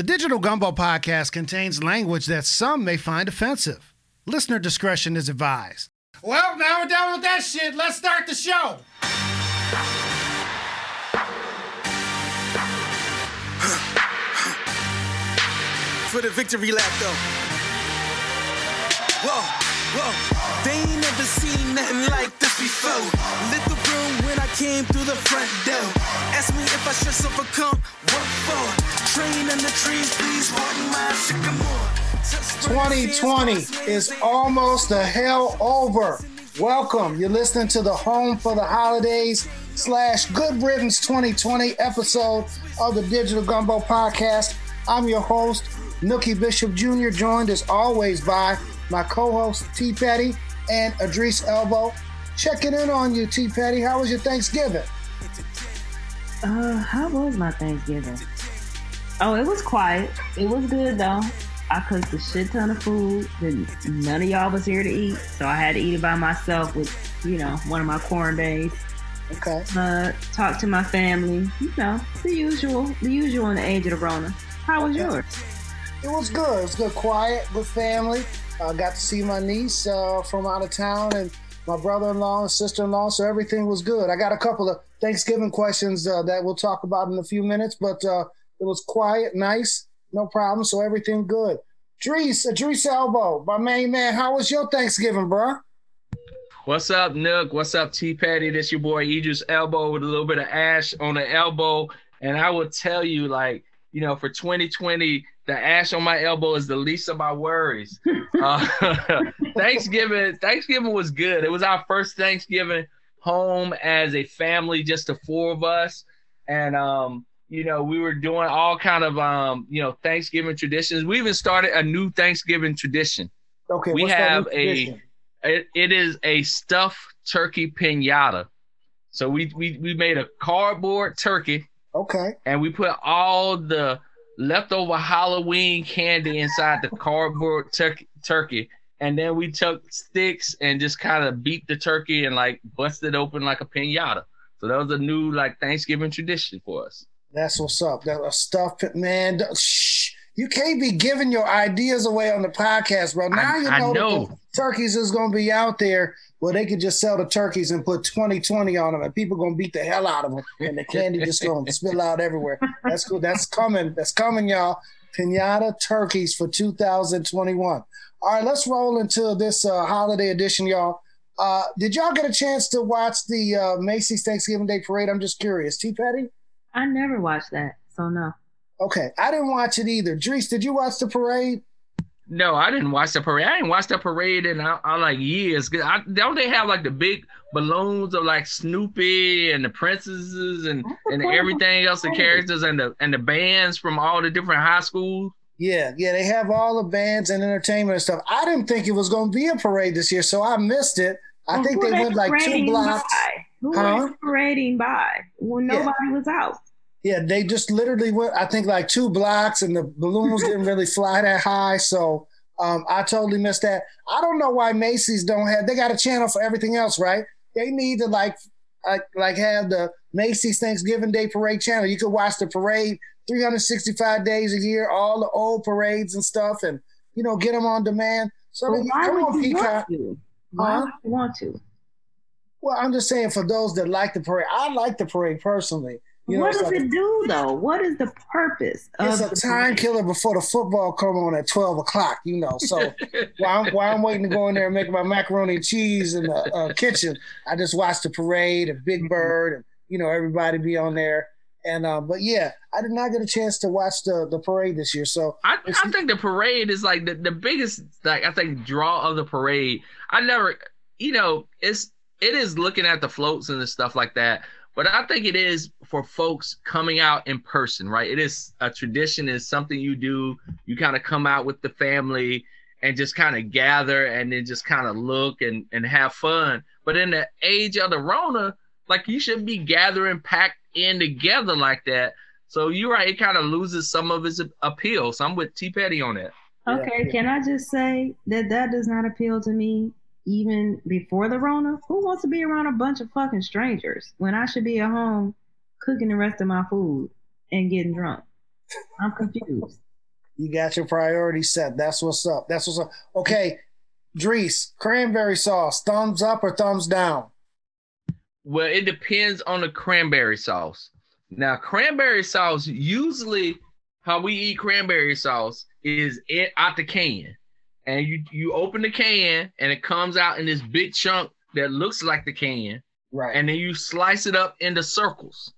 The Digital Gumbo podcast contains language that some may find offensive. Listener discretion is advised. Well, now we're done with that shit. Let's start the show. For the victory lap, though. Whoa, whoa. They ain't never seen nothing like this before. Lit the room when I came through the front door. Ask me if I should overcome. What for? Train in the trees, please pardon my sycamore. 2020 is almost the hell over. Welcome. You're listening to the Home for the Holidays slash Good Riddance 2020 episode of the Digital Gumbo Podcast. I'm your host, Nookie Bishop Jr., joined as always by my co-host T Petty and Idris Elbow. Checking in on you, T Petty. How was your Thanksgiving? Uh, how was my Thanksgiving? Oh, it was quiet. It was good though. I cooked a shit ton of food that none of y'all was here to eat, so I had to eat it by myself with, you know, one of my corn days. Okay. Uh, talk to my family, you know, the usual, the usual in the age of the Rona. How was yours? It was good. It was good, quiet with family. Uh, got to see my niece uh, from out of town and my brother-in-law and sister-in-law. So everything was good. I got a couple of Thanksgiving questions uh, that we'll talk about in a few minutes, but uh, it was quiet, nice, no problem. So everything good. Drees, Drees Elbow, my main man. How was your Thanksgiving, bro? What's up, Nook? What's up, T Petty? This your boy Idris Elbow with a little bit of ash on the elbow. And I will tell you, like, you know, for 2020, the ash on my elbow is the least of my worries. Uh, Thanksgiving, Thanksgiving was good. It was our first Thanksgiving home as a family, just the four of us. And um, you know, we were doing all kind of um, you know, Thanksgiving traditions. We even started a new Thanksgiving tradition. Okay, we have a it, it is a stuffed turkey pinata. So we we we made a cardboard turkey Okay, and we put all the leftover Halloween candy inside the cardboard turkey turkey. And then we took sticks and just kind of beat the turkey and like busted open like a pinata. So that was a new like Thanksgiving tradition for us. that's what's up. That was stuff, man. Shh. You can't be giving your ideas away on the podcast, bro. Now I- you I know, know. the turkeys is going to be out there where they could just sell the turkeys and put 2020 on them, and people going to beat the hell out of them, and the candy just going to spill out everywhere. That's cool. That's coming. That's coming, y'all. Pinata turkeys for 2021. All right, let's roll into this uh, holiday edition, y'all. Uh, did y'all get a chance to watch the uh, Macy's Thanksgiving Day Parade? I'm just curious. T. Petty? I never watched that, so no. Okay, I didn't watch it either. Drees, did you watch the parade? No, I didn't watch the parade. I didn't watch the parade in uh, uh, like years. 'Cause I, don't they have like the big balloons of like Snoopy and the princesses and and everything else, the characters and the and the bands from all the different high schools? Yeah, yeah, they have all the bands and entertainment and stuff. I didn't think it was going to be a parade this year, so I missed it. I Well, think they went like two blocks. By? Who Huh? were they parading by when Yeah. nobody was out? Yeah, they just literally went, I think, like two blocks, and the balloons didn't really fly that high. So um, I totally missed that. I don't know why Macy's don't have. They got a channel for everything else, right? They need to like, like, like have the Macy's Thanksgiving Day Parade channel. You could watch the parade 365 days a year, all the old parades and stuff, and you know, get them on demand. So they- why come on, Peacock. Why Huh? want to? Well, I'm just saying for those that like the parade, I like the parade personally. You know, what does like- it do though? What is the purpose It's of a time killer before the football come on at twelve o'clock. You know, so while I'm, while I'm waiting to go in there and make my macaroni and cheese in the uh, kitchen, I just watch the parade and Big Bird and you know everybody be on there. And uh, but yeah, I did not get a chance to watch the the parade this year. So I, I think the parade is like the, the biggest like I think draw of the parade. I never you know, it's it is looking at the floats and the stuff like that. But I think it is for folks coming out in person, right? It is a tradition, it's something you do. You kind of come out with the family and just kind of gather and then just kind of look and, and have fun. But in the age of the Rona, like you should be gathering packed in together like that. So you're right, it kind of loses some of its appeal. So I'm with T Petty on that. Okay, can I just say that that does not appeal to me even before the Rona? Who wants to be around a bunch of fucking strangers when I should be at home cooking the rest of my food and getting drunk? I'm confused. You got your priorities set. That's what's up. That's what's up. Okay, Drees, cranberry sauce, thumbs up or thumbs down? Well, it depends on the cranberry sauce. Now, cranberry sauce usually how we eat cranberry sauce is it out the can, and you you open the can and it comes out in this big chunk that looks like the can, Right. and then you slice it up into circles,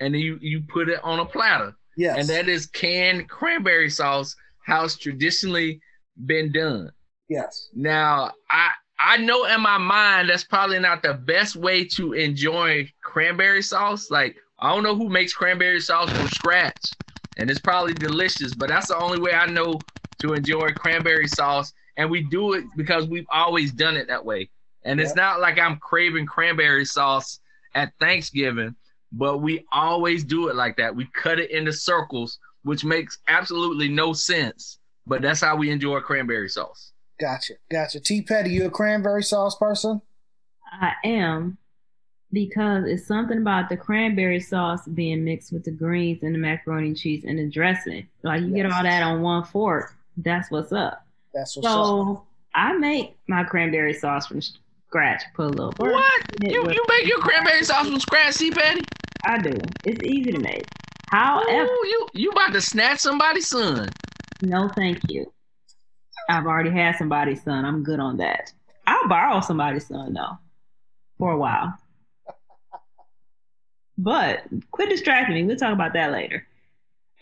and then you you put it on a platter, yes. and that is canned cranberry sauce, how it's traditionally been done. yes. Now, I I know in my mind that's probably not the best way to enjoy cranberry sauce. Like I don't know who makes cranberry sauce from scratch, and it's probably delicious, but that's the only way I know to enjoy cranberry sauce. And we do it because we've always done it that way. And it's not like I'm craving cranberry sauce at Thanksgiving, but we always do it like that. We cut it into circles, which makes absolutely no sense. But that's how we enjoy cranberry sauce. Gotcha. Gotcha. T Petty, you a cranberry sauce person? I am because it's something about the cranberry sauce being mixed with the greens and the macaroni and cheese and the dressing. Like you get all that on one fork. That's what's up. That's what's up. So I make my cranberry sauce from scratch. Put a little What? You you make your cranberry sauce from scratch, see, Patty? I do. It's easy to make. However, Ooh, you you about to snatch somebody's son. no, thank you. I've already had somebody's son. I'm good on that. I'll borrow somebody's son though, for a while. But quit distracting me. We'll talk about that later.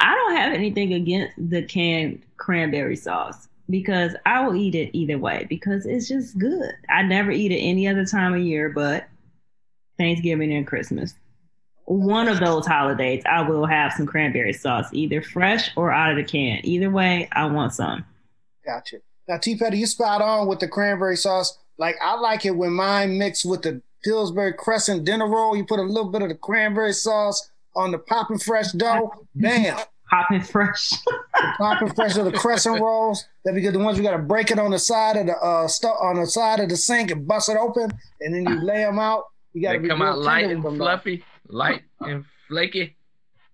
I don't have anything against the canned cranberry sauce because I will eat it either way because it's just good. I never eat it any other time of year but Thanksgiving and Christmas. One of those holidays, I will have some cranberry sauce, either fresh or out of the can. Either way, I want some. Gotcha. Now, T Petty, you spot on with the cranberry sauce. Like, I like it when mine mixed with the Pillsbury Crescent dinner roll. You put a little bit of the cranberry sauce on the popping fresh dough. Bam. Popping fresh. popping fresh of the crescent rolls. That because the ones we got to break it on the side of the uh stu- on the side of the sink and bust it open, and then you lay them out. You got to come out light and with them, though. fluffy, light and flaky.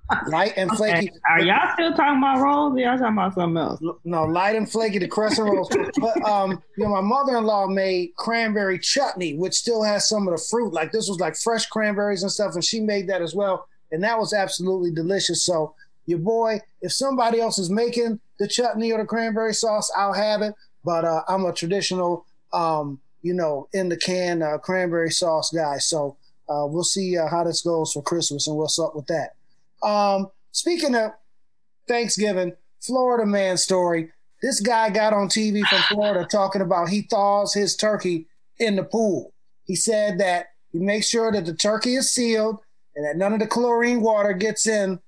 light and flaky. Okay. Are y'all still talking about rolls? Or y'all talking about something else? No, light and flaky, the crescent rolls. But um, you know, my mother-in-law made cranberry chutney, which still has some of the fruit. Like this was like fresh cranberries and stuff, and she made that as well, and that was absolutely delicious. So your boy, if somebody else is making the chutney or the cranberry sauce, I'll have it. But uh, I'm a traditional, um, you know, in the can uh, cranberry sauce guy. So uh, we'll see uh, how this goes for Christmas and what's up with that. Um, speaking of Thanksgiving, Florida man story. This guy got on TV from Florida talking about he thaws his turkey in the pool. He said that he makes sure that the turkey is sealed and that none of the chlorine water gets in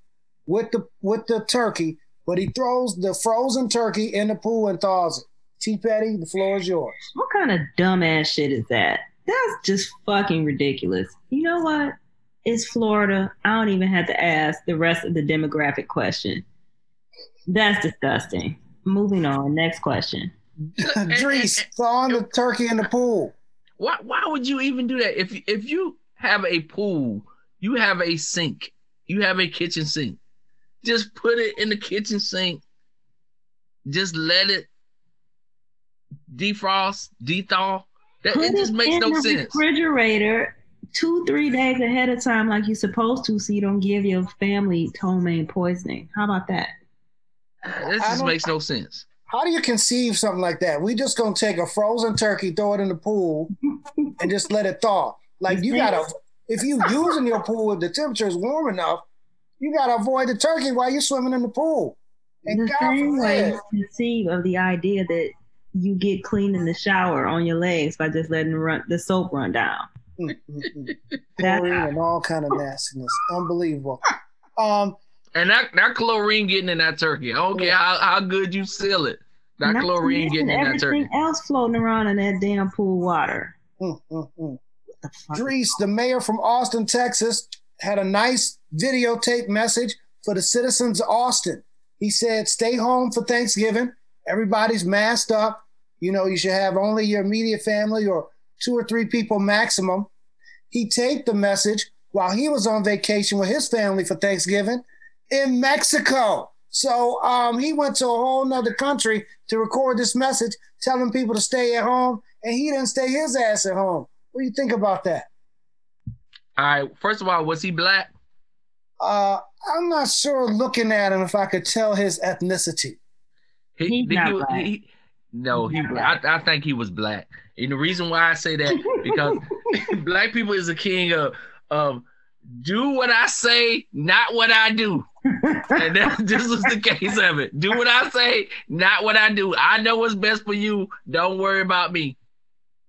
with the with the turkey, but he throws the frozen turkey in the pool and thaws it. T Petty, the floor is yours. What kind of dumbass shit is that? That's just fucking ridiculous. You know what? It's Florida. I don't even have to ask the rest of the demographic question. That's disgusting. Moving on. Next question. Drees, thawing the turkey in the pool. Why why would you even do that? If if you have a pool, you have a sink, you have a kitchen sink. Just put it in the kitchen sink. Just let it defrost, dethaw. That Put it just makes in no the sense. refrigerator two, three days ahead of time, like you're supposed to, so you don't give your family ptomaine poisoning. How about that? This just makes no sense. How do you conceive something like that? We just gonna take a frozen turkey, throw it in the pool, and just let it thaw. Like you gotta, if you using your pool, if the temperature is warm enough, you gotta avoid the turkey while you're swimming in the pool. And the God same way forbid, you conceive of the idea that you get clean in the shower on your legs by just letting the, run, the soap run down. That's chlorine and all kind of nastiness, unbelievable. Um, And that, that chlorine getting in that turkey. I don't care how, how good you seal it. That Not chlorine getting in that turkey. everything else floating around in that damn pool water. mm, mm, mm. Dries, the mayor from Austin, Texas, had a nice videotape message for the citizens of Austin. He said, stay home for Thanksgiving. Everybody's masked up. You know, you should have only your immediate family or two or three people maximum. He taped the message while he was on vacation with his family for Thanksgiving in Mexico. So um, he went to a whole nother country to record this message telling people to stay at home, and he didn't stay his ass at home. What do you think about that? All right. First of all, was he black? Uh, I'm not sure looking at him if I could tell his ethnicity. He's He, not he- black. he- no, he. I, I think he was black, and the reason why I say that because black people is a king of of do what I say, not what I do, and that, this was the case of it. Do what I say, not what I do. I know what's best for you. Don't worry about me.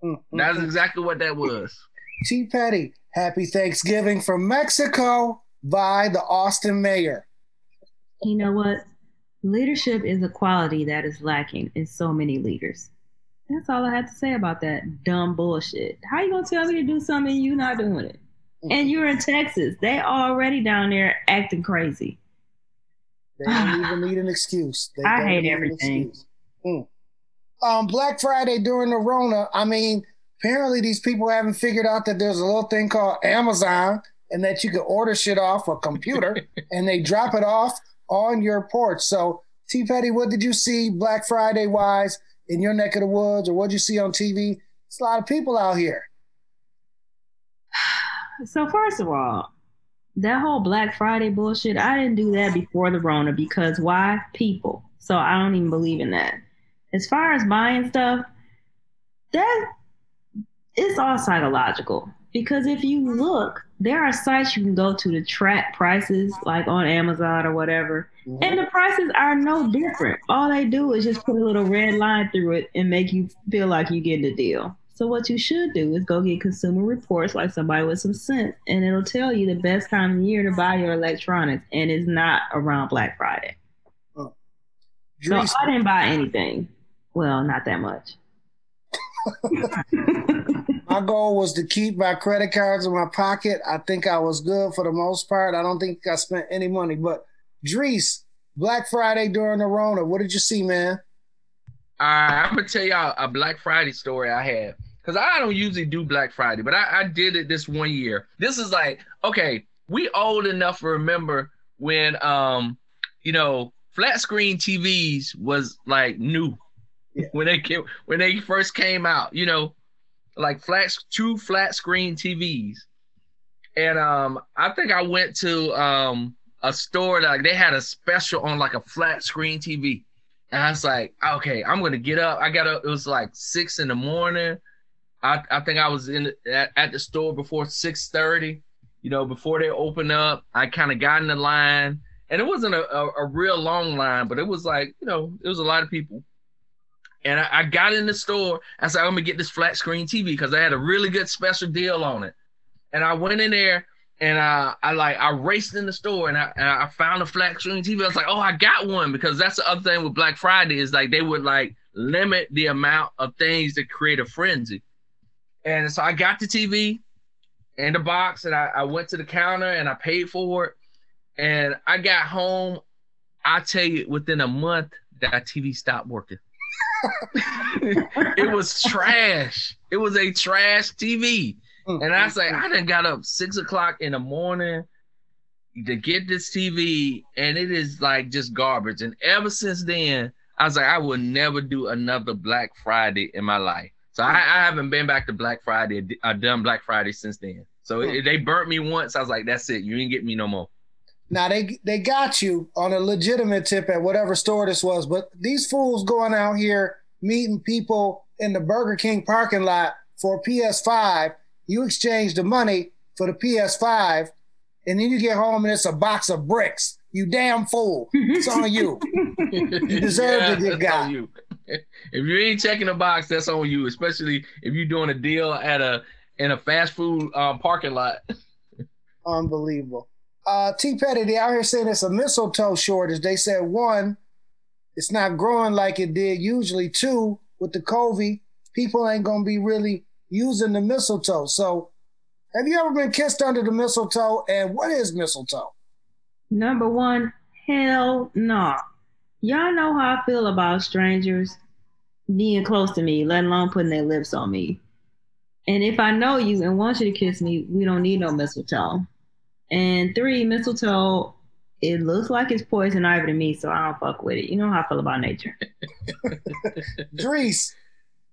Mm, mm, That's exactly what that was. T. Petty, happy Thanksgiving from Mexico by the Austin mayor. You know what? Leadership is a quality that is lacking in so many leaders. That's all I have to say about that dumb bullshit. How you gonna tell me to do something and you not doing it? And you're in Texas. They already down there acting crazy. They don't even need an excuse. They I hate need an everything. Excuse. Um, Black Friday during the Rona, I mean, apparently these people haven't figured out that there's a little thing called Amazon and that you can order shit off a computer and they drop it off on your porch. So, T. Petty, what did you see Black Friday wise in your neck of the woods or what did you see on TV? It's a lot of people out here. So first of all, that whole Black Friday bullshit, I didn't do that before the Rona because why? People. So I don't even believe in that. As far as buying stuff, that it's all psychological. Because if you mm-hmm. look, there are sites you can go to to track prices, like on Amazon or whatever, mm-hmm. and the prices are no different. All they do is just put a little red line through it and make you feel like you're getting a deal. So what you should do is go get consumer reports like somebody with some sense, and it'll tell you the best time of year to buy your electronics, and it's not around Black Friday. Oh. So Drees, I didn't buy anything. Well, not that much. my goal was to keep my credit cards in my pocket. I think I was good for the most part. I don't think I spent any money. But Drees, Black Friday during the Rona, what did you see, man? Uh, I'm gonna tell y'all a Black Friday story I had because I don't usually do Black Friday, but I, I did it this one year. This is like okay, we old enough to remember when um you know flat screen TVs was like new When they came when they first came out. You know, like flat true flat screen TVs, and um I think I went to um a store that like they had a special on like a flat screen TV. And I was like, okay, I'm gonna get up. I got up. It was like six in the morning. I, I think I was in at, at the store before six thirty. You know, before they opened up, I kind of got in the line, and it wasn't a, a, a real long line, but it was like you know, it was a lot of people. And I, I got in the store. I said, I'm gonna get this flat screen TV because I had a really good special deal on it. And I went in there and I, I like I raced in the store and I, and I found a flat screen TV. I was like, oh, I got one because that's the other thing with Black Friday is like they would like limit the amount of things that create a frenzy. And so I got the TV and the box and I, I went to the counter and I paid for it. And I got home. I tell you, within a month, that TV stopped working. It was trash. It was a trash TV. Mm. And I say, I done got up six o'clock in the morning to get this TV, and it is like just garbage. And ever since then, I was like, I will never do another Black Friday in my life. So I, I haven't been back to Black Friday. I've done Black Friday since then. So mm. it, they burnt me once. I was like, that's it. You ain't get me no more. Now they they got you on a legitimate tip at whatever store this was, but these fools going out here meeting people in the Burger King parking lot for a PS5. You exchange the money for the PS5, and then you get home and it's a box of bricks. You damn fool! It's on you. You deserve to get got. You. If you ain't checking the box, that's on you. Especially if you're doing a deal at a in a fast food um, parking lot. Unbelievable. Uh, T. Petty, they out here saying it's a mistletoe shortage. They said one, it's not growing like it did usually. Two, with the COVID, people ain't gonna be really using the mistletoe. So, have you ever been kissed under the mistletoe? And what is mistletoe? Number one, hell no. Y'all know how I feel about strangers being close to me, let alone putting their lips on me. And if I know you and want you to kiss me, we don't need no mistletoe. And three, mistletoe It looks like it's poison ivy to me, so I don't fuck with it. You know how I feel about nature. Drees,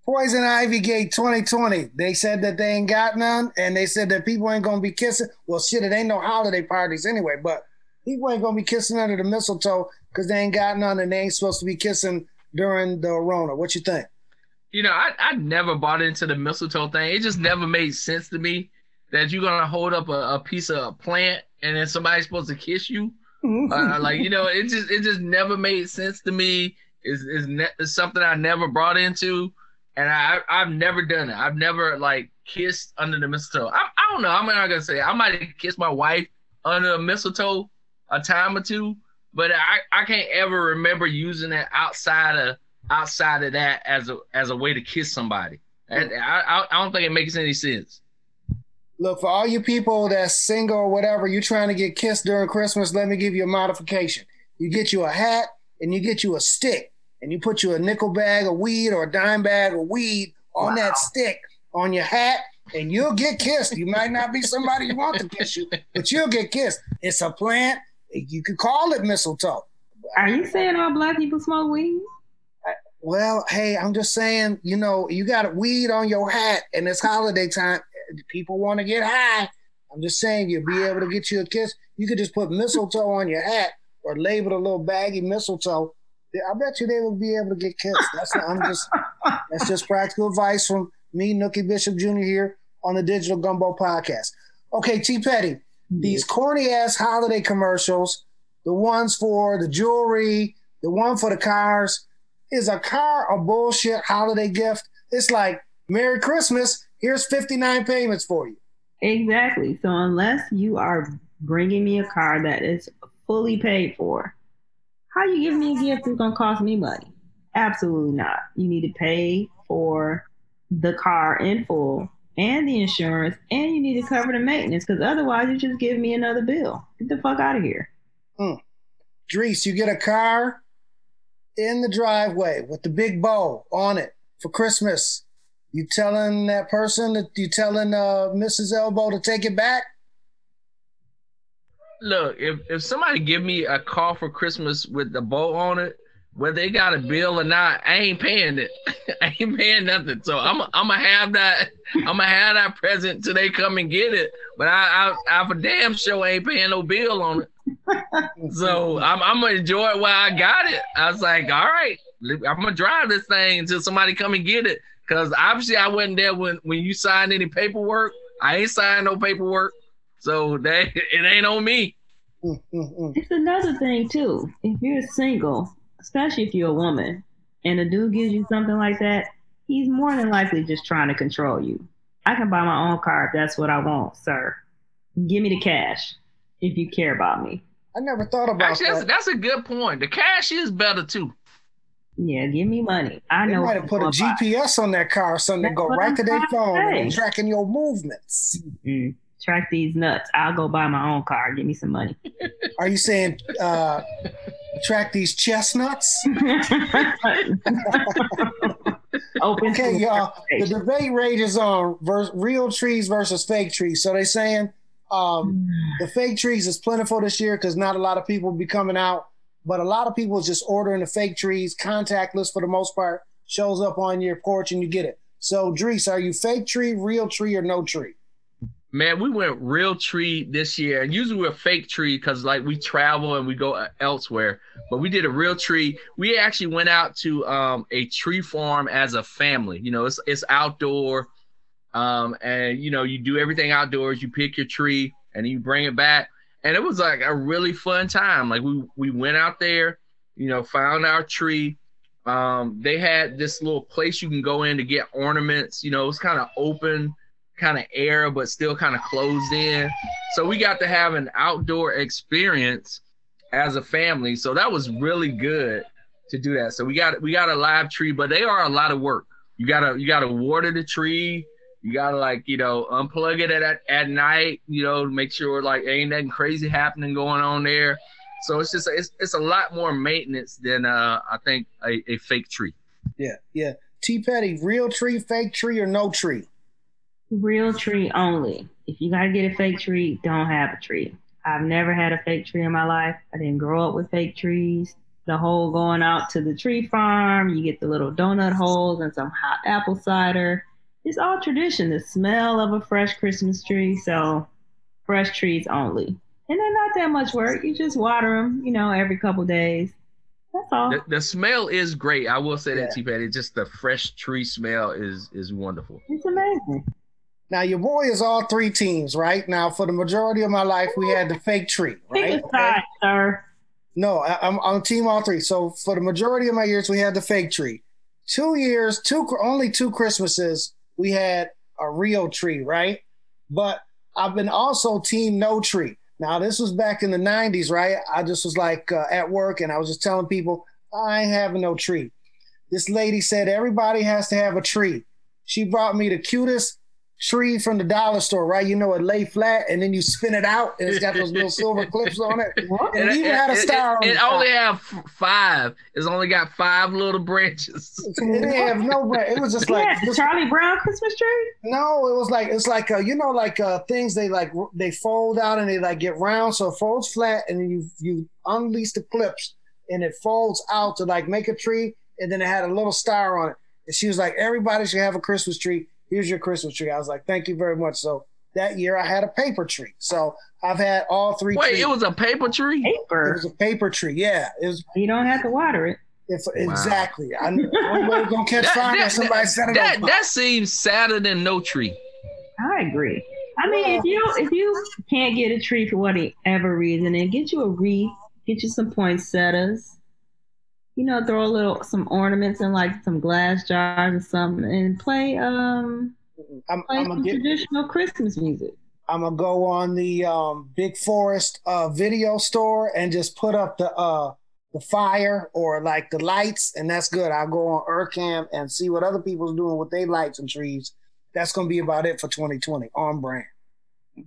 Poison Ivy Gate 2020. They said that they ain't got none, and they said that people ain't gonna be kissing. Well, shit, it ain't no holiday parties anyway, but people ain't gonna be kissing under the mistletoe because they ain't got none and they ain't supposed to be kissing during the Rona. What you think? You know, I, I never bought into the mistletoe thing. It just never made sense to me that you're gonna hold up a, a piece of a plant and then somebody's supposed to kiss you. uh, like you know, it just it just never made sense to me. Is is ne- is something I never brought into, and I I've never done it. I've never like kissed under the mistletoe. I, I don't know. I'm not gonna say I might have kissed my wife under a mistletoe a time or two, but I I can't ever remember using it outside of outside of that as a as a way to kiss somebody. And I, I don't think it makes any sense. Look, for all you people that's single or whatever, you're trying to get kissed during Christmas, let me give you a modification. You get you a hat and you get you a stick and you put you a nickel bag of weed or a dime bag of weed on wow. that stick on your hat and you'll get kissed. You might not be somebody who wants to kiss you, but you'll get kissed. It's a plant. You could call it mistletoe. Are you saying all black people smoke weed? Well, hey, I'm just saying, you know, you got weed on your hat and it's holiday time people want to get high. I'm just saying you'll be able to get you a kiss. You could just put mistletoe on your hat or label a little baggy mistletoe. I bet you they will be able to get kissed. That's I'm just that's just practical advice from me, Nookie Bishop Jr. here on the Digital Gumbo Podcast. Okay, T Petty, these corny ass holiday commercials, the ones for the jewelry, the one for the cars, is a car a bullshit holiday gift? It's like Merry Christmas Here's 59 payments for you. Exactly. So unless you are bringing me a car that is fully paid for, how you give me a gift that's gonna cost me money? Absolutely not. You need to pay for the car in full and the insurance, and you need to cover the maintenance because otherwise you just give me another bill. Get the fuck out of here. Hmm. Drees, you get a car in the driveway with the big bow on it for Christmas you telling that person that you telling uh, Mrs. Elbow to take it back? Look, if if somebody give me a car for Christmas with the bow on it, whether they got a bill or not, I ain't paying it. I ain't paying nothing. So I'm I'm gonna have that. I'm gonna have that present till they come and get it. But I I, I for damn sure ain't paying no bill on it. so I'm I'm gonna enjoy it while I got it. I was like, all right, I'm gonna drive this thing until somebody come and get it. Cause obviously I wasn't there when when you signed any paperwork. I ain't signed no paperwork, so that it ain't on me. Mm-hmm. It's another thing too. If you're single, especially if you're a woman, and a dude gives you something like that, he's more than likely just trying to control you. I can buy my own car if that's what I want, sir. Give me the cash if you care about me. I never thought about Actually, that. That's, that's a good point. The cash is better too. Yeah, give me money. I they know. Might have put a GPS on that car or something to go right I'm to their phone and tracking your movements. Mm-hmm. Track these nuts. I'll go buy my own car. Give me some money. Are you saying uh, track these chestnuts? Open okay, y'all. The debate rages on real trees versus fake trees. So they saying um, the fake trees is plentiful this year because not a lot of people be coming out but a lot of people just ordering the fake trees, contactless for the most part, shows up on your porch and you get it. So, Drees, are you fake tree, real tree, or no tree? Man, we went real tree this year, and usually we're fake tree because like we travel and we go elsewhere. But we did a real tree. We actually went out to um, a tree farm as a family. You know, it's it's outdoor, um, and you know you do everything outdoors. You pick your tree and you bring it back and it was like a really fun time. Like we we went out there, you know, found our tree. Um, they had this little place you can go in to get ornaments. You know, it was kind of open, kind of air, but still kind of closed in. So we got to have an outdoor experience as a family. So that was really good to do that. So we got we got a live tree, but they are a lot of work. You gotta you gotta water the tree. You gotta like, you know, unplug it at at night, you know, make sure like ain't nothing crazy happening going on there. So it's just it's it's a lot more maintenance than uh I think a, a fake tree. Yeah, yeah. T Petty, real tree, fake tree, or no tree? Real tree only. If you gotta get a fake tree, don't have a tree. I've never had a fake tree in my life. I didn't grow up with fake trees. The whole going out to the tree farm, you get the little donut holes and some hot apple cider. It's all tradition. The smell of a fresh Christmas tree. So fresh trees only. And they're not that much work. You just water them, you know, every couple days. That's all. The, the smell is great. I will say that, Yeah. T Petty. Just the fresh tree smell is is wonderful. It's amazing. Now your boy is all three teams, right? Now for the majority of my life, we had the fake tree, right? a side, sir. No, I, I'm on team all three. So for the majority of my years, we had the fake tree. Two years, two only two Christmases, we had a real tree, right? But I've been also team no tree. Now this was back in the '90s, right? I just was like uh, at work, and I was just telling people I ain't having no tree. This lady said everybody has to have a tree. She brought me the cutest tree from the dollar store, right? You know, it lay flat, and then you spin it out, and it's got those little silver clips on it. What? And it even had a it- star on It, the it only have five. It's only got five little branches. It didn't have no brand. It was just like yeah, the Charlie Brown Christmas tree. no. It was like it's like uh, you know like uh, things they like they fold out and they like get round, so it folds flat, and then you you unleash the clips and it folds out to like make a tree, and then it had a little star on it. And she was like, everybody should have a Christmas tree. Here's your Christmas tree. I was like, thank you very much. So that year I had a paper tree. So I've had all three. Wait, trees. it was a paper tree. Paper. It was a paper tree. Yeah, it was. You don't have to water it. If, Exactly. I knew one gonna catch That, fire. that- somebody set it that, that seems sadder than no tree. I agree. I mean, if you if you can't get a tree for whatever reason, then get you a wreath, get you some poinsettias. You know, throw a little some ornaments in like some glass jars or something, and play um I'm, play I'm some get. traditional Christmas music. I'm gonna go on the um, Big Forest uh, video store and just put up the uh, the fire or like the lights, and that's good. I'll go on Earthcam and see what other people's doing with their lights and trees. That's gonna be about it for 2020 on brand. Oh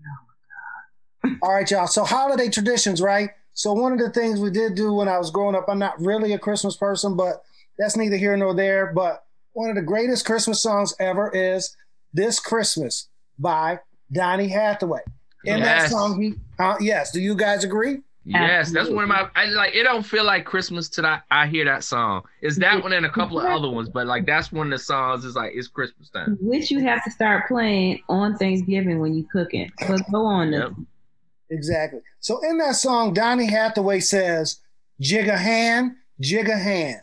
God! All right, y'all. So holiday traditions, right? So one of the things we did do when I was growing up, I'm not really a Christmas person, but that's neither here nor there. But one of the greatest Christmas songs ever is "This Christmas" by Donny Hathaway. In that Yes. song, he, uh, yes. Do you guys agree? Yes, that's one of my. I like. It don't feel like Christmas till I, I hear that song. It's that one and a couple of other ones, but like that's one of the songs. Is like it's Christmas time. Which you have to start playing on Thanksgiving when you cooking. But go on. Yep. Exactly. So in that song, Donny Hathaway says, "Jig a hand, jig a hand."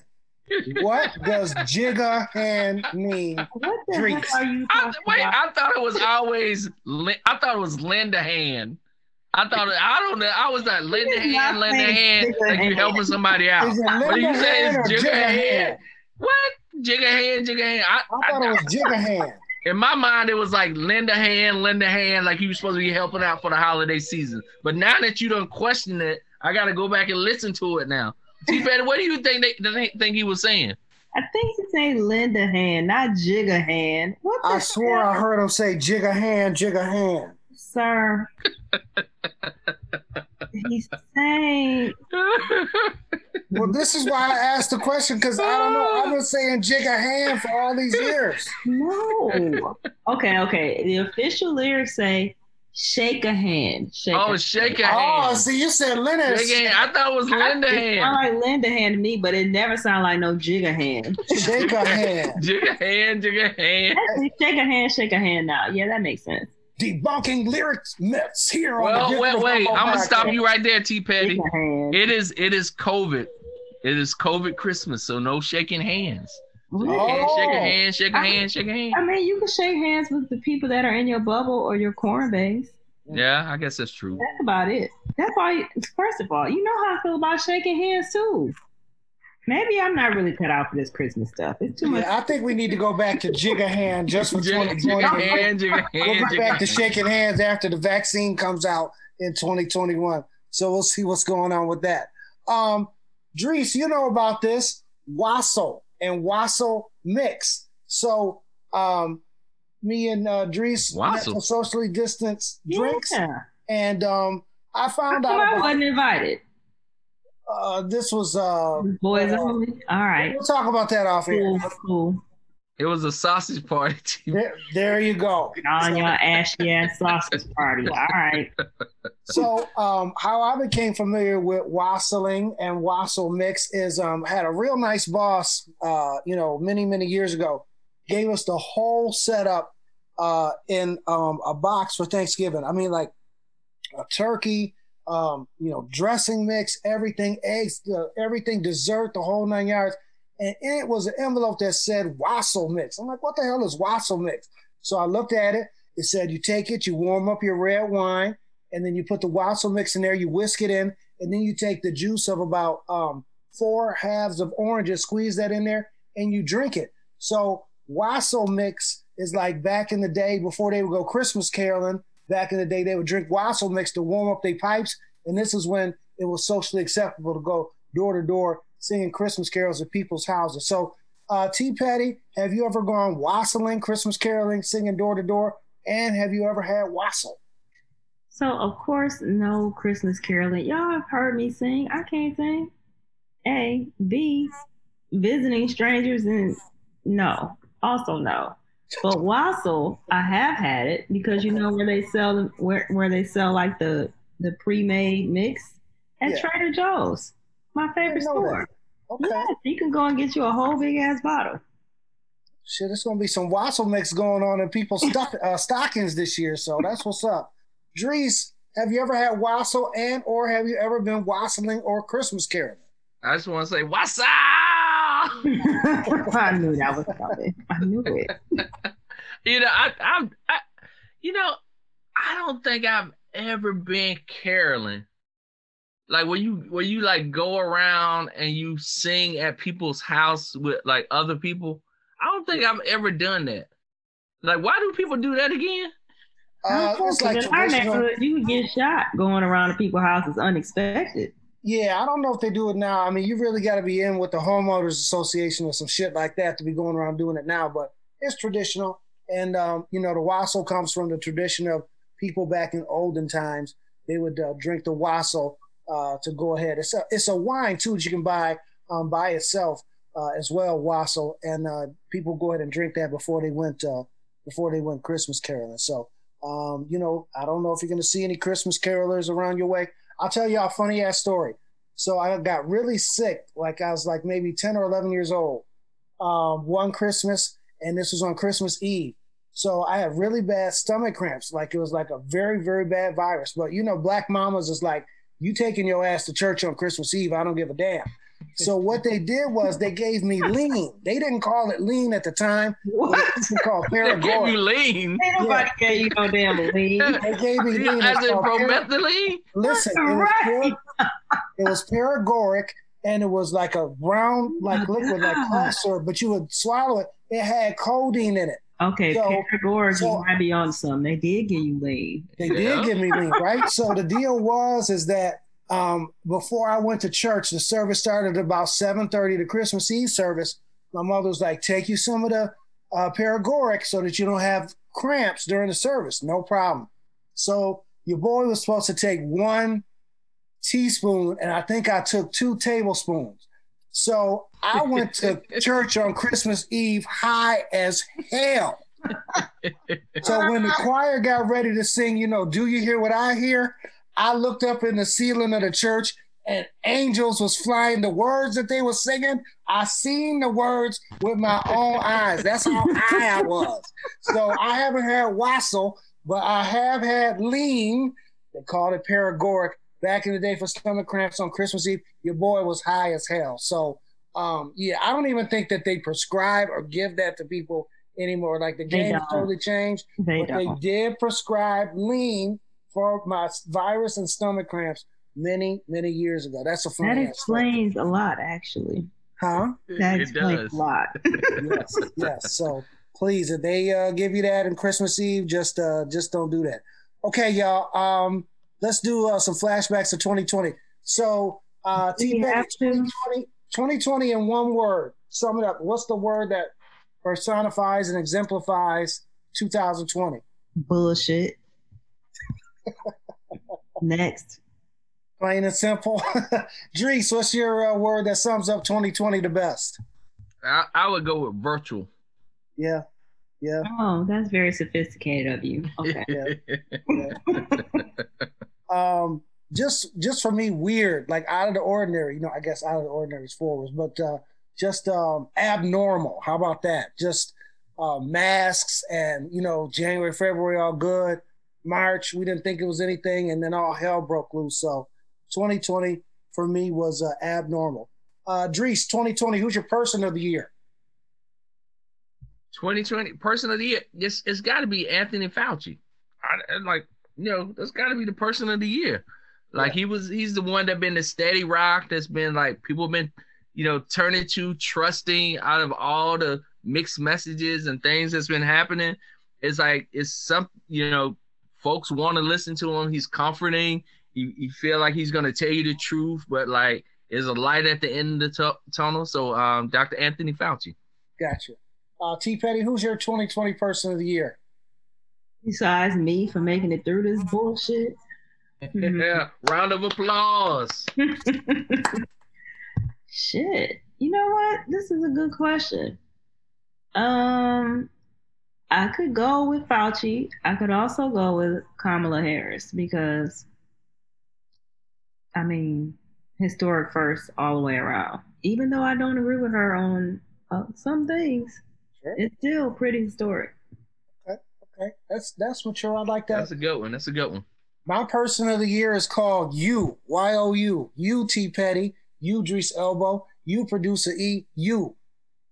What does jig a hand mean? What the Drinks. heck are you I, talking wait, about? I thought it was always. I thought it was lend a hand. I thought it, I don't know. I was like lend a It is hand, not lend a hand, like you hand. helping somebody out. Is it What lend you say hand or jig jig a a hand? hand? What? Jig a hand, jig a hand. I, I thought I- it was jig a hand. In my mind, it was like lend a hand, lend a hand, like he was supposed to be helping out for the holiday season. But now that you don't question it, I got to go back and listen to it now. T. Petty, what do you think they, they think he was saying? I think he's saying lend a hand, not jig a hand. What the I swore hell, I heard him say jig a hand, jig a hand. sir? he's saying Well, this is why I asked the question because I don't know. I've been saying jig a hand for all these years. no. Okay, okay. The official lyrics say shake a hand. Shake oh, a shake a Oh, hand. Oh, see, you said Linda. Shake. I thought it was lend a It hand. sound like Linda hand to me, but it never sounded like no jig a hand. Shake a hand. Jig a hand, jig a hand. Actually, shake a hand, shake a hand now. Yeah, that makes sense. Debunking lyrics myths here on Well, the wait, wait. I'm gonna stop you right there, T. Petty. Shake a hand. It is it is COVID. It is COVID Christmas, so no shaking hands. Shake a hand, shake a Oh. hand, shake a hand, shake a hand. I mean, you can shake hands with the people that are in your bubble or your corn base. Yeah, I guess that's true. That's about it. That's why. First of all, you know how I feel about shaking hands too. Maybe I'm not really cut out for this Christmas stuff. It's too much. Yeah, I think we need to go back to jig a hand just for Jig, jig 2020. a hand, jig a We'll hand, go back to shaking hands after the vaccine comes out in 2021. So we'll see what's going on with that. Um, Drees, you know about this wassail and wassail mix. So um, me and uh, Drees met Wassail? for socially distanced drinks, Yeah. and um, I found come out I wasn't invited? uh, this was. Uh, Boys uh, only. All right. we'll talk about that off air. Cool. Cool. It was a sausage party. There, there you go. On your ashy ass sausage party. All right. So, um, how I became familiar with wassailing and wassail mix is um, had a real nice boss, uh, you know, many many years ago, gave us the whole setup uh, in um, a box for Thanksgiving. I mean, like a turkey, um, you know, dressing mix, everything, eggs, uh, everything, dessert, the whole nine yards. And in it was an envelope that said wassail mix. I'm like, what the hell is wassail mix? So I looked at it. It said you take it, you warm up your red wine, and then you put the wassail mix in there, you whisk it in, and then you take the juice of about um, four halves of oranges, squeeze that in there, and you drink it. So wassail mix is like back in the day before they would go Christmas caroling. Back in the day, they would drink wassail mix to warm up their pipes, and this is when it was socially acceptable to go door to door singing Christmas carols at people's houses. So, uh, T. Petty, have you ever gone wassailing, Christmas caroling, singing door to door, and have you ever had wassail? So of course, no Christmas caroling. Y'all have heard me sing. I can't sing. A, B, visiting strangers and no. Also no. But wassail, I have had it because you know where they sell them where where they sell like the the pre-made mix at Yeah. Trader Joe's. My favorite store. that. Store. Okay. Yeah, you can go and get you a whole big ass bottle. Shit, there's gonna be some wassail mix going on in people's stuff, uh, stockings this year. So that's what's up. Dries, have you ever had wassail and or have you ever been wassailing or Christmas caroling? I just want to say, what's up? I knew that was coming. I knew it. you know, I, I'm, I, you know, I don't think I've ever been caroling. Like when you when you like go around and you sing at people's house with like other people. I don't think I've ever done that. Like, why do people do that again? Uh, it's like in our traditional. neighborhood, you could get shot going around to people's houses unexpected. Yeah, I don't know if they do it now. I mean, you really got to be in with the homeowners association or some shit like that to be going around doing it now. But it's traditional, and um, you know, the wassail comes from the tradition of people back in olden times. They would uh, drink the wassail uh, to go ahead. It's a it's a wine too that you can buy um, by itself uh, as well, wassail, and uh, people go ahead and drink that before they went uh, before they went Christmas caroling. So, um, you know, I don't know if you're going to see any Christmas carolers around your way. I'll tell you a funny ass story. So I got really sick, like I was like maybe 10 or 11 years old, um, one Christmas, and this was on Christmas Eve. So I had really bad stomach cramps, like it was like a very, very bad virus. But you know, black mamas is like, you taking your ass to church on Christmas Eve, I don't give a damn. So what they did was they gave me lean. They didn't call it lean at the time. What? It was called They give you Paregoric. lean. Ain't nobody gave you no damn lead. They gave me lean. As It's in called Para- promethylene? Listen, it was, Right. par- it was paregoric and it was like a brown, like liquid, like God. syrup, but you would swallow it. It had codeine in it. Okay, So- Paragorg, so- you might be on some. They did give you lead. They Yeah. did give me lean, right? So the deal was is that um, before I went to church, the service started at about seven thirty. The Christmas Eve service. My mother was like, "Take you some of the uh, Paregoric so that you don't have cramps during the service. No problem." So your boy was supposed to take one teaspoon, and I think I took two tablespoons. So I went to church on Christmas Eve high as hell. So when the choir got ready to sing, you know, do you hear what I hear? I looked up in the ceiling of the church and angels was flying. The words that they were singing, I seen the words with my own eyes. That's how high I was. So I haven't had wassail, but I have had lean. They called it paregoric back in the day for stomach cramps on Christmas Eve. Your boy was high as hell. So um, yeah, I don't even think that they prescribe or give that to people anymore. Like the game don't. totally changed. They But they don't. did prescribe lean for my virus and stomach cramps many, many years ago. That's a funny That ass story. explains a lot, actually. Huh? That it explains does. a lot. Yes, yes. So please, if they uh, give you that on Christmas Eve, just uh, just don't do that. Okay, y'all. Um, let's do uh, some flashbacks to 2020. So uh, T you 2020, 2020 in one word. Sum it up. What's the word that personifies and exemplifies 2020? Bullshit. Next. Plain and simple. Dries, what's your uh, word that sums up 2020 the best? I, I would go with virtual. Yeah, yeah. Oh, that's very sophisticated of you. Okay. um, just just for me, weird, like out of the ordinary. You know, I guess out of the ordinary is forwards, but uh, just um, abnormal. How about that? Just uh, masks and you know, January, February, all good. March, we didn't think it was anything, and then all hell broke loose. So, 2020 for me was uh, abnormal. Uh, Dries, 2020, who's your person of the year? 2020 person of the year. It's, it's got to be Anthony Fauci. I, like, you know, that's got to be the person of the year. Like yeah. he was, he's the one that been the steady rock. That's been like people been, you know, turning to, trusting out of all the mixed messages and things that's been happening. It's like it's some, you know, folks want to listen to him. He's comforting. You, you feel like he's gonna tell you the truth, but like there's a light at the end of the t- tunnel. So, um, Dr. Anthony Fauci. Gotcha. Uh, T. Petty, who's your 2020 person of the year? Besides me for making it through this bullshit. Yeah, round of applause. Shit. You know what? This is a good question. Um, I could go with Fauci. I could also go with Kamala Harris because, I mean, historic first all the way around. Even though I don't agree with her on uh, some things, sure. it's still pretty historic. Okay, okay, that's that's mature. I like that. That's a good one. That's a good one. My person of the year is called You. Y O U. You T Petty. You Idris Elbow. You producer E. You.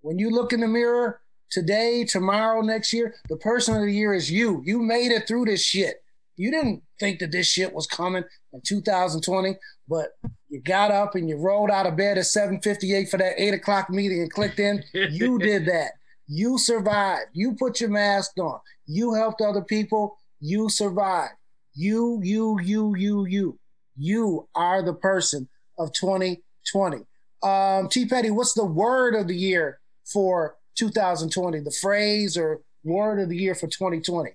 When you look in the mirror today, tomorrow, next year, the person of the year is you. You made it through this shit. You didn't think that this shit was coming in 2020, but you got up and you rolled out of bed at 7:58 for that eight o'clock meeting and clicked in. you did that. You survived. You put your mask on. You helped other people. You survived. You, you, you, you, you. You are the person of 2020. Um, T. Petty, what's the word of the year for 2020? The phrase or word of the year for 2020?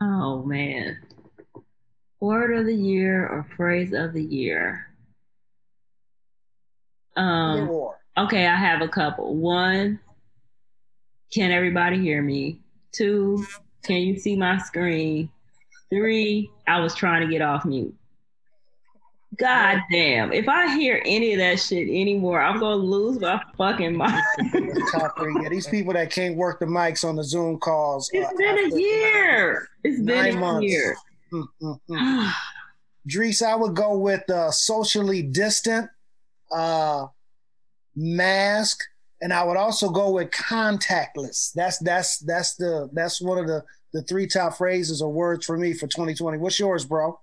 Oh man. Word of the year or phrase of the year. Um okay, I have a couple. One, can everybody hear me? Two, can you see my screen? Three, I was trying to get off mute. God damn. If I hear any of that shit anymore, I'm gonna lose my fucking mind. yeah, these people that can't work the mics on the Zoom calls. It's uh, been a year. It's been a months. year. Mm-hmm. Dries, I would go with uh, socially distant, uh, mask, and I would also go with contactless. That's that's that's the that's one of the the three top phrases or words for me for 2020. What's yours, bro?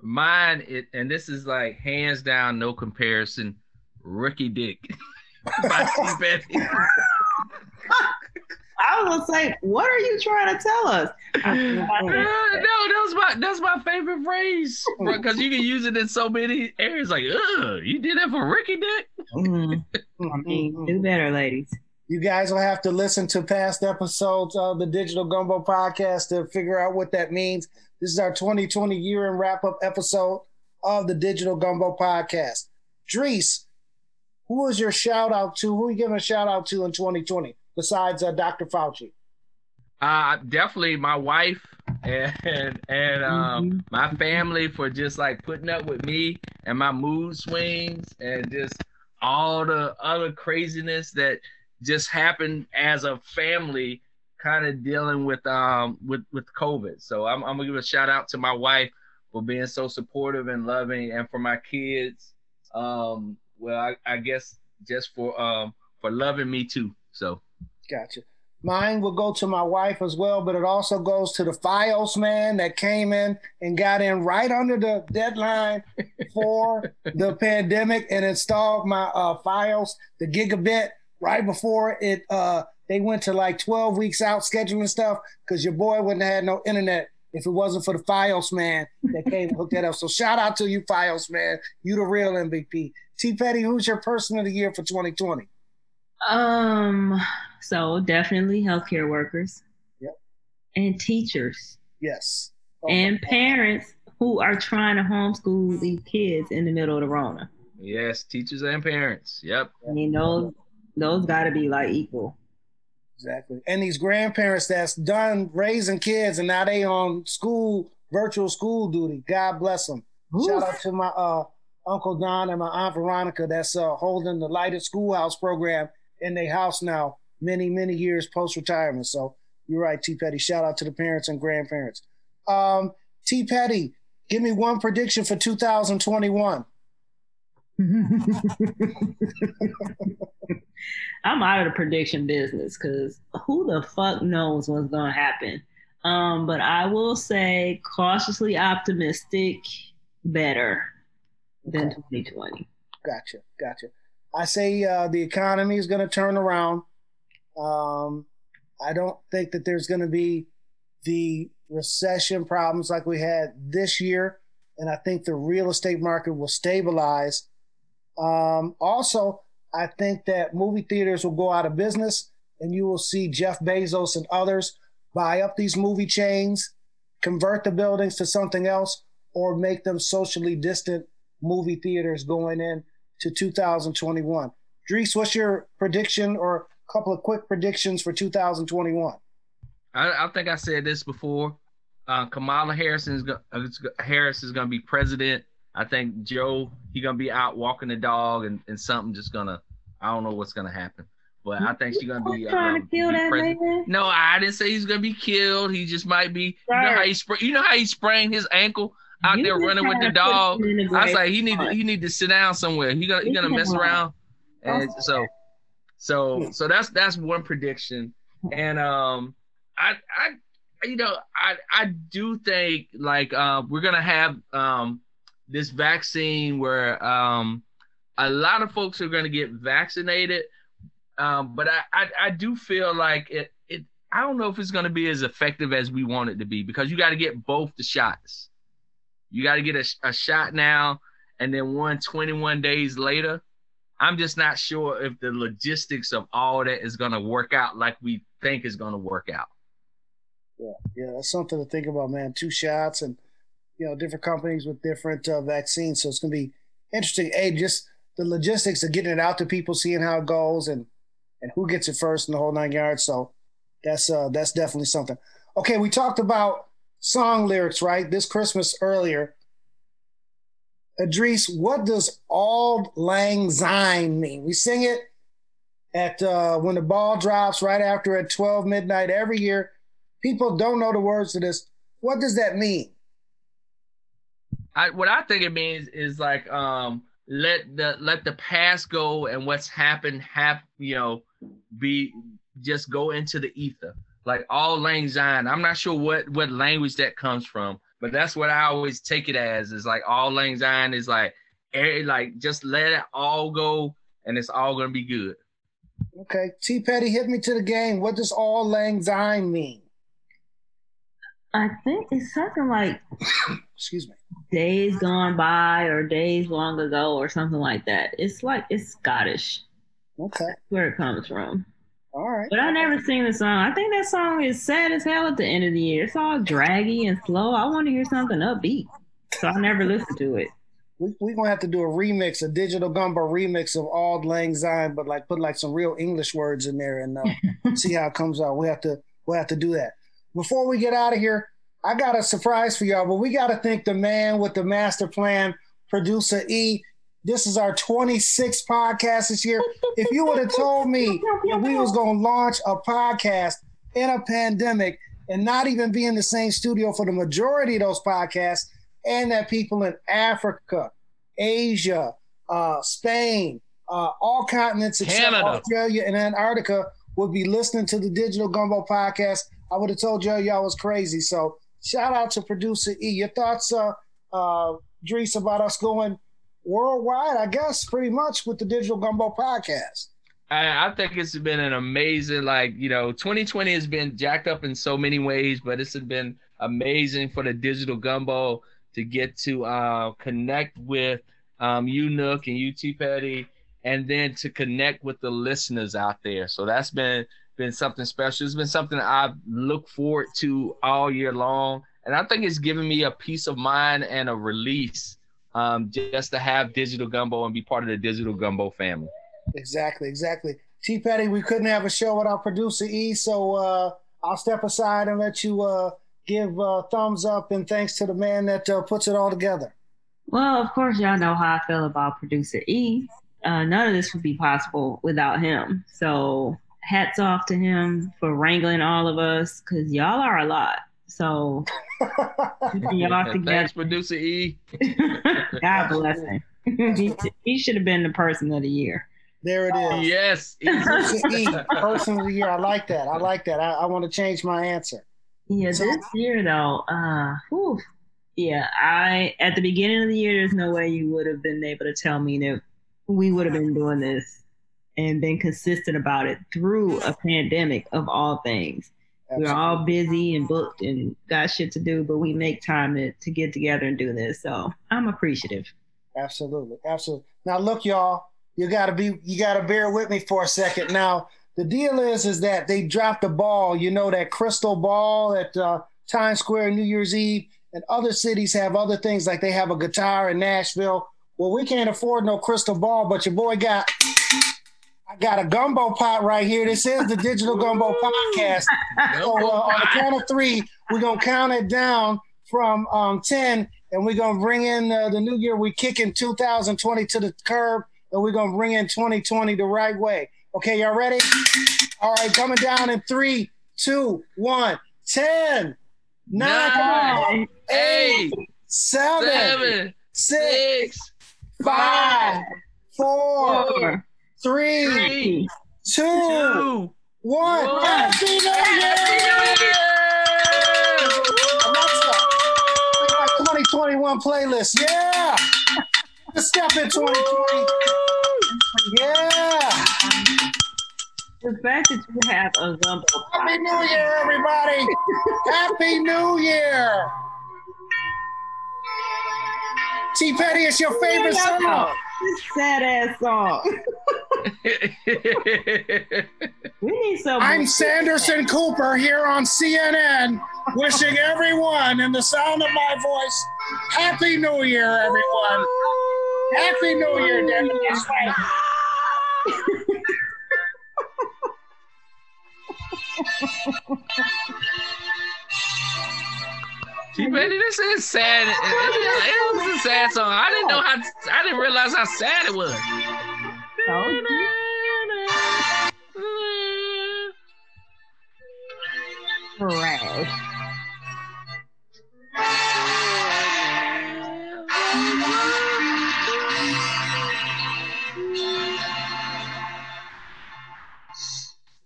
Mine, it, and this is like hands down, no comparison. Ricky Dick by I was gonna say, what are you trying to tell us? uh, no, that's my that's my favorite phrase because you can use it in so many areas. Like, Ugh, you did that for Ricky Dick. Mm-hmm. I mean, do better, ladies. You guys will have to listen to past episodes of the Digital Gumbo podcast to figure out what that means. This is our 2020 year in wrap up episode of the Digital Gumbo podcast. Dries, who is your shout out to? Who are you giving a shout out to in 2020 besides uh, Dr. Fauci? Uh, definitely my wife and and um, mm-hmm. my family for just like putting up with me and my mood swings and just all the other craziness that just happened as a family kind of dealing with um with with COVID. So I'm I'm gonna give a shout out to my wife for being so supportive and loving, and for my kids. Um, well, I, I guess just for um for loving me too. So, gotcha. Mine will go to my wife as well, but it also goes to the FiOS man that came in and got in right under the deadline for the pandemic and installed my uh, FiOS, the gigabit, right before it uh, they went to like 12 weeks out scheduling stuff because your boy wouldn't have had no internet if it wasn't for the FiOS man that came and hooked that up. So shout out to you, FiOS man. You the real MVP. T Petty, who's your person of the year for 2020? Um, so definitely healthcare workers. Yep. And teachers. Yes. Oh, and parents who are trying to homeschool these kids in the middle of the Rona. Yes, teachers and parents. Yep. I mean those Those got to be like equal. Exactly. And these grandparents that's done raising kids and now they on school virtual school duty. God bless them. Ooh. Shout out to my uh, Uncle Don and my Aunt Veronica that's uh, holding the Lighted Schoolhouse program in their house now, many, many years post retirement. So you're right, T Petty. Shout out to the parents and grandparents. Um, T Petty, give me one prediction for 2021. I'm out of the prediction business because who the fuck knows what's gonna happen. Um, but I will say cautiously optimistic, better than okay. 2020. Gotcha, gotcha. I say uh, the economy is going to turn around. Um, I don't think that there's going to be the recession problems like we had this year, and I think the real estate market will stabilize. Um, also, I think that movie theaters will go out of business, and you will see Jeff Bezos and others buy up these movie chains, convert the buildings to something else, or make them socially distant movie theaters going in to 2021. Dries, what's your prediction or a couple of quick predictions for 2021? I, I think I said this before. Uh, Kamala Harris is, uh, Harris is going to be president. I think Joe he going to be out walking the dog and, and something just gonna I don't know what's gonna happen. But I think she's gonna be trying um, to kill that man. No, I didn't say he's gonna be killed. He just might be. You know how he spra- You know how he sprained his ankle out you there running with the dog. I was like, he need to, he need to sit down somewhere. He gonna he gonna mess around, and so so so that's that's one prediction. And um, I I you know I I do think like uh we're gonna have um this vaccine where um a lot of folks are gonna get vaccinated. Um, but I, I I do feel like it it I don't know if it's gonna be as effective as we want it to be because you got to get both the shots. You got to get a, a shot now and then one 21 days later. I'm just not sure if the logistics of all that is going to work out like we think is going to work out. Yeah, yeah, that's something to think about, man. Two shots and you know different companies with different uh, vaccines, so it's going to be interesting. Hey, just the logistics of getting it out to people, seeing how it goes, and and who gets it first in the whole nine yards. So that's uh that's definitely something. Okay, we talked about song lyrics, right? This Christmas earlier. Idris, what does Auld Lang Syne mean? We sing it at uh, when the ball drops right after at 12 midnight every year. People don't know the words to this. What does that mean? I, what I think it means is like um, let the let the past go and what's happened have you know be just go into the ether like Auld Lang Syne. I'm not sure what what language that comes from, but that's what I always take it as. Is like Auld Lang Syne is like, eh, like just let it all go, and it's all gonna be good. Okay, T Petty, hit me to the game. What does Auld Lang Syne mean? I think it's something like excuse me days gone by or days long ago or something like that. It's like it's Scottish. Okay. That's where it comes from. All right. But I never seen the song. I think that song is sad as hell at the end of the year. It's all draggy and slow. I want to hear something upbeat. So I never listened to it. We're we gonna have to do a remix, a digital gumbo remix of Auld Lang Syne, but like put like some real English words in there and uh, see how it comes out. We have to we'll have to do that. Before we get out of here, I got a surprise for y'all, but we got to thank the man with the master plan, producer E. This is our 26th podcast this year. If you would have told me that we was going to launch a podcast in a pandemic and not even be in the same studio for the majority of those podcasts, and that people in Africa, Asia, uh, Spain, uh, all continents except Canada. Australia and Antarctica would be listening to the Digital Gumbo podcast, I would have told y'all y'all was crazy. So shout out to producer E. Your thoughts, uh, uh, Dries, about us going worldwide, I guess, pretty much with the Digital Gumbo podcast. I, I think it's been an amazing, like, you know, 2020 has been jacked up in so many ways, but it's been amazing for the Digital Gumbo to get to uh, connect with um, you, Nook, and you, T Petty, and then to connect with the listeners out there. So that's been been something special. It's been something I've looked forward to all year long. And I think it's given me a peace of mind and a release um, just to have Digital Gumbo and be part of the Digital Gumbo family. Exactly, exactly. T Petty, we couldn't have a show without producer E, so uh, I'll step aside and let you uh, give uh, thumbs up and thanks to the man that uh, puts it all together. Well, of course, y'all know how I feel about producer E. Uh, none of this would be possible without him. So hats off to him for wrangling all of us because y'all are a lot. So y'all together. Thanks, producer E. God bless him. he, he should have been the person of the year. There it is. Yes. Person E, person of the year. I like that. I like that. I, I want to change my answer. Yeah, So- this year though, uh, whew, yeah, I at the beginning of the year, there's no way you would have been able to tell me that we would have been doing this and been consistent about it through a pandemic of all things. We're all busy and booked and got shit to do, but we make time to, to get together and do this. So I'm appreciative. Absolutely, absolutely. Now look, y'all, you gotta be, you gotta bear with me for a second. Now the deal is, is that they dropped the ball. You know that crystal ball at uh, Times Square New Year's Eve, and other cities have other things like they have a guitar in Nashville. Well, we can't afford no crystal ball, but your boy got. I got a gumbo pot right here. This is the Digital Gumbo Podcast. So uh, on the count of three, we're gonna count it down from um, ten, and we're gonna bring in uh, the new year. We're kicking 2020 to the curb, and we're gonna bring in 2020 the right way. Okay, y'all ready? All right, coming down in three, two, one, ten, nine, Nine, eight, seven, seven, six, six, five, four, Four, three, three, two, two, one. one. Happy New Year! Happy New Year! Alexa, play my 2021 playlist. Yeah. Let's step in 2020. Yeah. The fact that you have a gumbo Happy New Year, everybody. Happy New Year. T Petty, it's your favorite song. This sad ass song. We need some. I'm Anderson Cooper here on CNN, wishing everyone in the sound of my voice, Happy New Year, everyone. Happy New Year, Devin. That's right. T this is sad. It, it- it was a sad song. I didn't know how. I didn't realize how sad it was. Trash.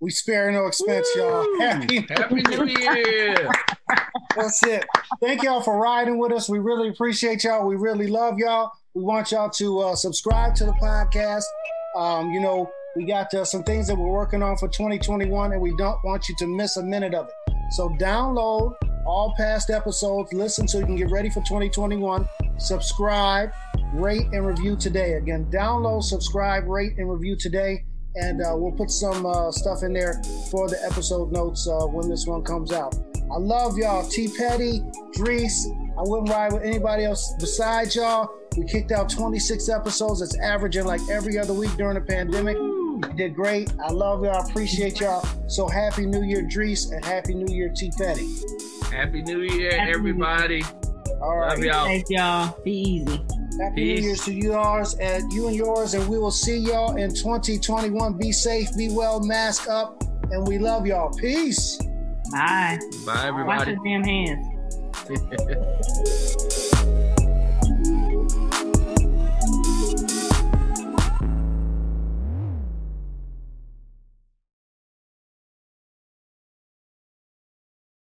We spare no expense, y'all. Happy Happy New Year! That's it. Thank y'all for riding with us. We really appreciate y'all. We really love y'all. We want y'all to uh, subscribe to the podcast. Um, you know, we got uh, some things that we're working on for 2021, and we don't want you to miss a minute of it. So download all past episodes, listen so you can get ready for 2021. Subscribe, rate, and review today. Again, download, subscribe, rate, and review today. And uh, we'll put some uh, stuff in there for the episode notes uh, when this one comes out. I love y'all. T Petty, Drees. I wouldn't ride with anybody else besides y'all. We kicked out 26 episodes. It's averaging like every other week during the pandemic. You did great. I love y'all. Appreciate y'all. So happy New Year, Drees, and happy New Year, T Petty. Happy New Year, Happy New Year. everybody. All right. Love y'all. Thanks, y'all. Be easy. Happy Peace. New Year's to yours and you and yours, and we will see y'all in 2021. Be safe, be well, mask up, and we love y'all. Peace. Bye. Bye, everybody. Wash your damn hands.